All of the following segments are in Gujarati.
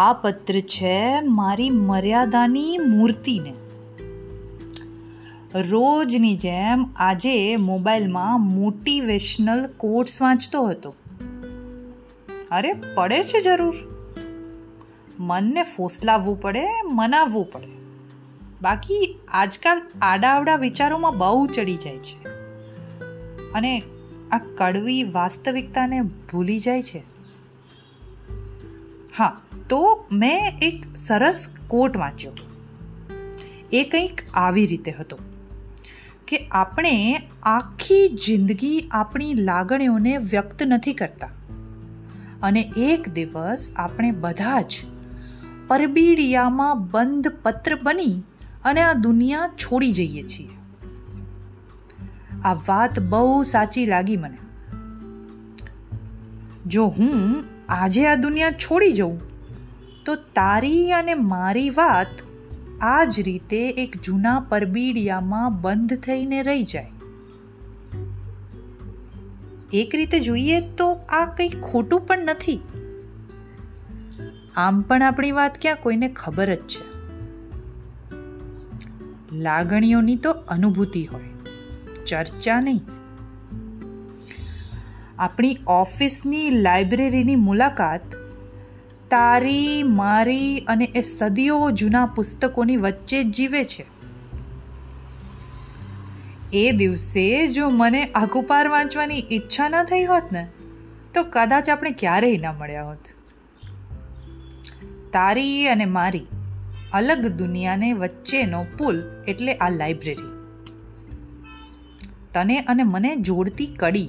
આ પત્ર છે મારી મર્યાદાની મૂર્તિને. રોજની જેમ આજે મોબાઈલમાં મોટિવેશનલ કોટ્સ વાંચતો હતો. અરે, પડે છે જરૂર. મનને ફોસલાવવું પડે, મનાવવું પડે. બાકી આજકાલ આડાવડા વિચારોમાં બહુ ચડી જાય છે. અને આ કડવી વાસ્તવિકતાને ભૂલી જાય છે. હા તો મેં એક સરસ કોટ વાંચ્યો. એ કંઈક આવી રીતે હતો કે આપણે આખી જિંદગી આપણી લાગણીઓને વ્યક્ત નથી કરતા. અને એક દિવસ આપણે બધા જ પરબીડિયામાં બંધ પત્ર બની અને આ દુનિયા છોડી જઈએ છીએ. આ વાત બહુ સાચી લાગી મને. જો હું આજે આ દુનિયા છોડી જઉં તો તારી અને મારી વાત આ જ રીતે એક જૂના પરબીડિયામાં બંધ થઈને રહી જાય. એક રીતે જોઈએ તો આ કંઈ ખોટું પણ નથી. આમ પણ આપણી વાત ક્યાં કોઈને ખબર જ છે. લાગણીઓની તો અનુભૂતિ હોય, ચર્ચા નહીં. આપણી ઓફિસની લાઇબ્રેરીની મુલાકાત તારી, મારી અને એ સદીઓ જૂના પુસ્તકોની વચ્ચે જ જીવે છે. એ દિવસે જો મને આઘુપાર વાંચવાની ઈચ્છા ન થઈ હોત ને, તો કદાચ આપણે ક્યારેય ન મળ્યા હોત. તારી અને મારી અલગ દુનિયાને વચ્ચેનો પુલ એટલે આ લાઇબ્રેરી. તને અને મને જોડતી કડી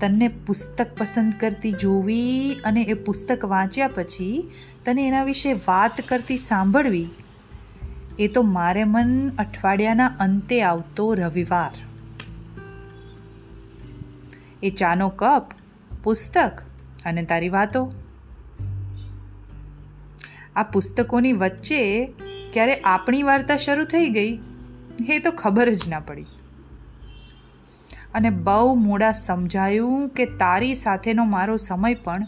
તને પુસ્તક પસંદ કરતી જોવી અને એ પુસ્તક વાંચ્યા પછી તને એના વિશે વાત કરતી સાંભળવી, એ તો મારે મન અઠવાડિયાના અંતે આવતો રવિવાર. એ ચાનો કપ, પુસ્તક અને તારી વાતો. આ પુસ્તકોની વચ્ચે ક્યારે આપણી વાર્તા શરૂ થઈ ગઈ, એ તો ખબર જ ના પડી. અને બહુ મોડા સમજાયું કે તારી સાથેનો મારો સમય પણ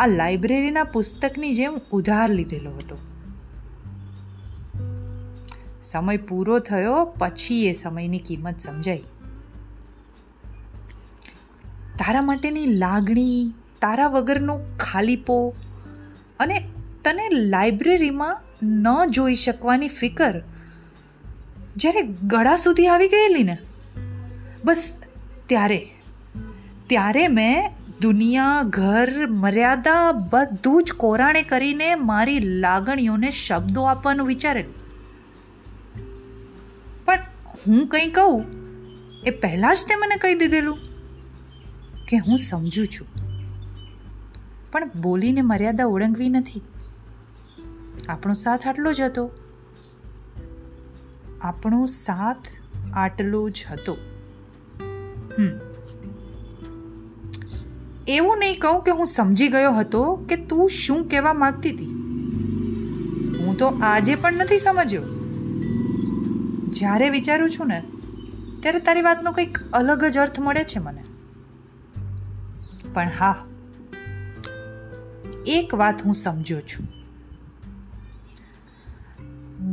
આ લાઇબ્રેરીના પુસ્તકની જેમ ઉધાર લીધેલો હતો. સમય પૂરો થયો, પછી એ સમયની કિંમત સમજાઈ. તારા માટેની લાગણી, તારા વગરનો ખાલીપો અને તને લાઇબ્રેરીમાં ન જોઈ શકવાની ફિકર જ્યારે ગળા સુધી આવી ગયેલી ને? બસ, ત્યારે. ત્યારે મેં દુનિયા, ઘર, મર્યાદા બધું જ કોરાણે કરીને મારી લાગણીઓને શબ્દો આપવાનું વિચારેલું પણ હું કંઈ કહું, એ પહેલાં જ તે મને કહી દીધેલું કે હું સમજું છું. પણ બોલીને મર્યાદા ઓળંગવી નથી. આપણો સાથ આટલો જ હતો. આપણો સાથ આટલો જ હતો. એવું નહીં કહું કે હું સમજી ગયો હતો કે તું શું કહેવા માંગતી હતી. હું તો આજે પણ નથી સમજ્યો. જ્યારે વિચારું છું ને, ત્યારે તારી વાતનો કંઈક અલગ જ અર્થ મળે છે મને. પણ હા, એક વાત હું સમજો છું.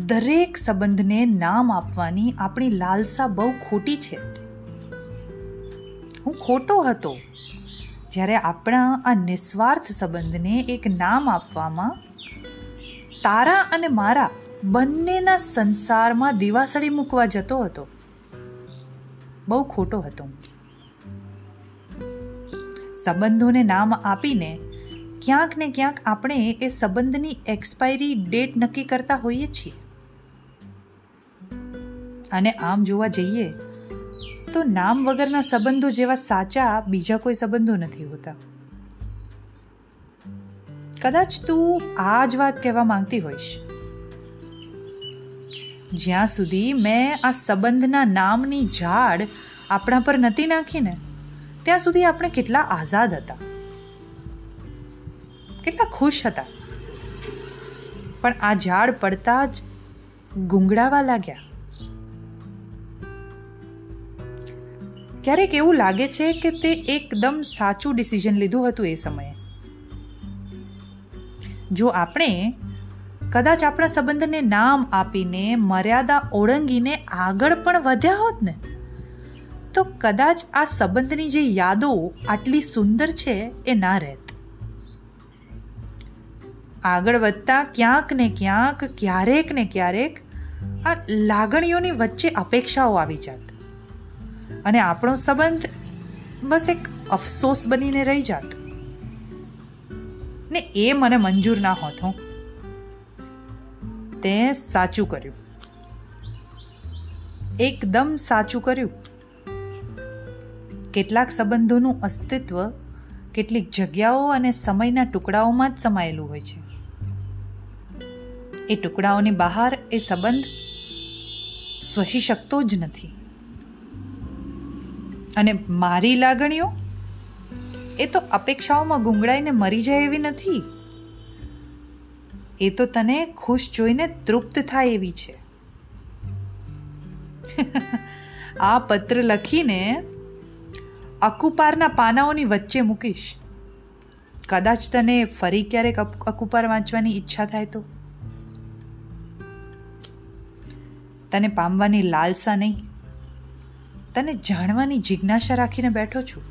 દરેક સંબંધને નામ આપવાની આપણી લાલસા બહુ ખોટી છે. હું ખોટો હતો? જ્યારે આપણા આ નિસ્વાર્થ સંબંધને એક નામ આપવામાં, તારા અને મારા બંનેના સંસારમાં દિવાસળી મૂકવા જતો હતો. બહુ ખોટો હતો સંબંધોને નામ આપીને ક્યાંક ને ક્યાંક આપણે એ સંબંધની એક્સપાયરી ડેટ નક્કી કરતા હોઈએ છીએ. અને આમ જોવા જઈએ તો નામ વગરના સંબંધો જેવા સાચા બીજા કોઈ સંબંધો નથી હોતા. કદાચ તું આ જ વાત કહેવા માંગતી હોઈશ. જ્યાં સુધી મેં આ સંબંધના નામની ઝાડ આપણા પર નથી નાખીને, ત્યાં સુધી આપણે કેટલા આઝાદ હતા. કેટલા ખુશ હતા. પણ આ ઝાડ પડતા જ ગુંગળાવા લાગ્યા. ક્યારેક એવું લાગે છે કે તે એકદમ સાચું ડિસિઝન લીધું હતું એ સમયે. જો આપણે કદાચ આપણા સંબંધને નામ આપીને મર્યાદા ઓળંગીને આગળ પણ વધ્યા હોત ને, તો કદાચ આ સંબંધની જે યાદો આટલી સુંદર છે એ ના રહેત. આગળ વધતા ક્યાંક ને ક્યાંક, ક્યારેક ને ક્યારેક આ લાગણીઓની વચ્ચે અપેક્ષાઓ આવી જાત. અને આપણો સંબંધ બસ એક અફસોસ બનીને રહી જાત. ને એ મને મંજૂર ના હોત તે સાચું કર્યું. એકદમ સાચું કર્યું. કેટલાક સંબંધોનું અસ્તિત્વ કેટલીક જગ્યાઓ અને સમયના ટુકડાઓમાં જ સમાયેલું હોય છે. એ ટુકડાઓની બહાર એ સંબંધ સ્વસી શકતો જ નથી. અને મારી લાગણીઓ? એ તો અપેક્ષાઓમાં ગુંગળાઈને મરી જાય એવી નથી. એ તો તને ખુશ જોઈને તૃપ્ત થાય એવી છે. આ પત્ર લખીને અકુપારના પાનાઓની વચ્ચે મૂકીશ. કદાચ તને ફરી ક્યારેક અકુપાર વાંચવાની ઈચ્છા થાય તો. તને પામવાની લાલસા નહીં. તને જાણવાની જિજ્ઞાસા રાખીને બેઠો છું?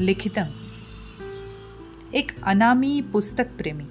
લિખિતમ એક અનામી પુસ્તક પ્રેમી.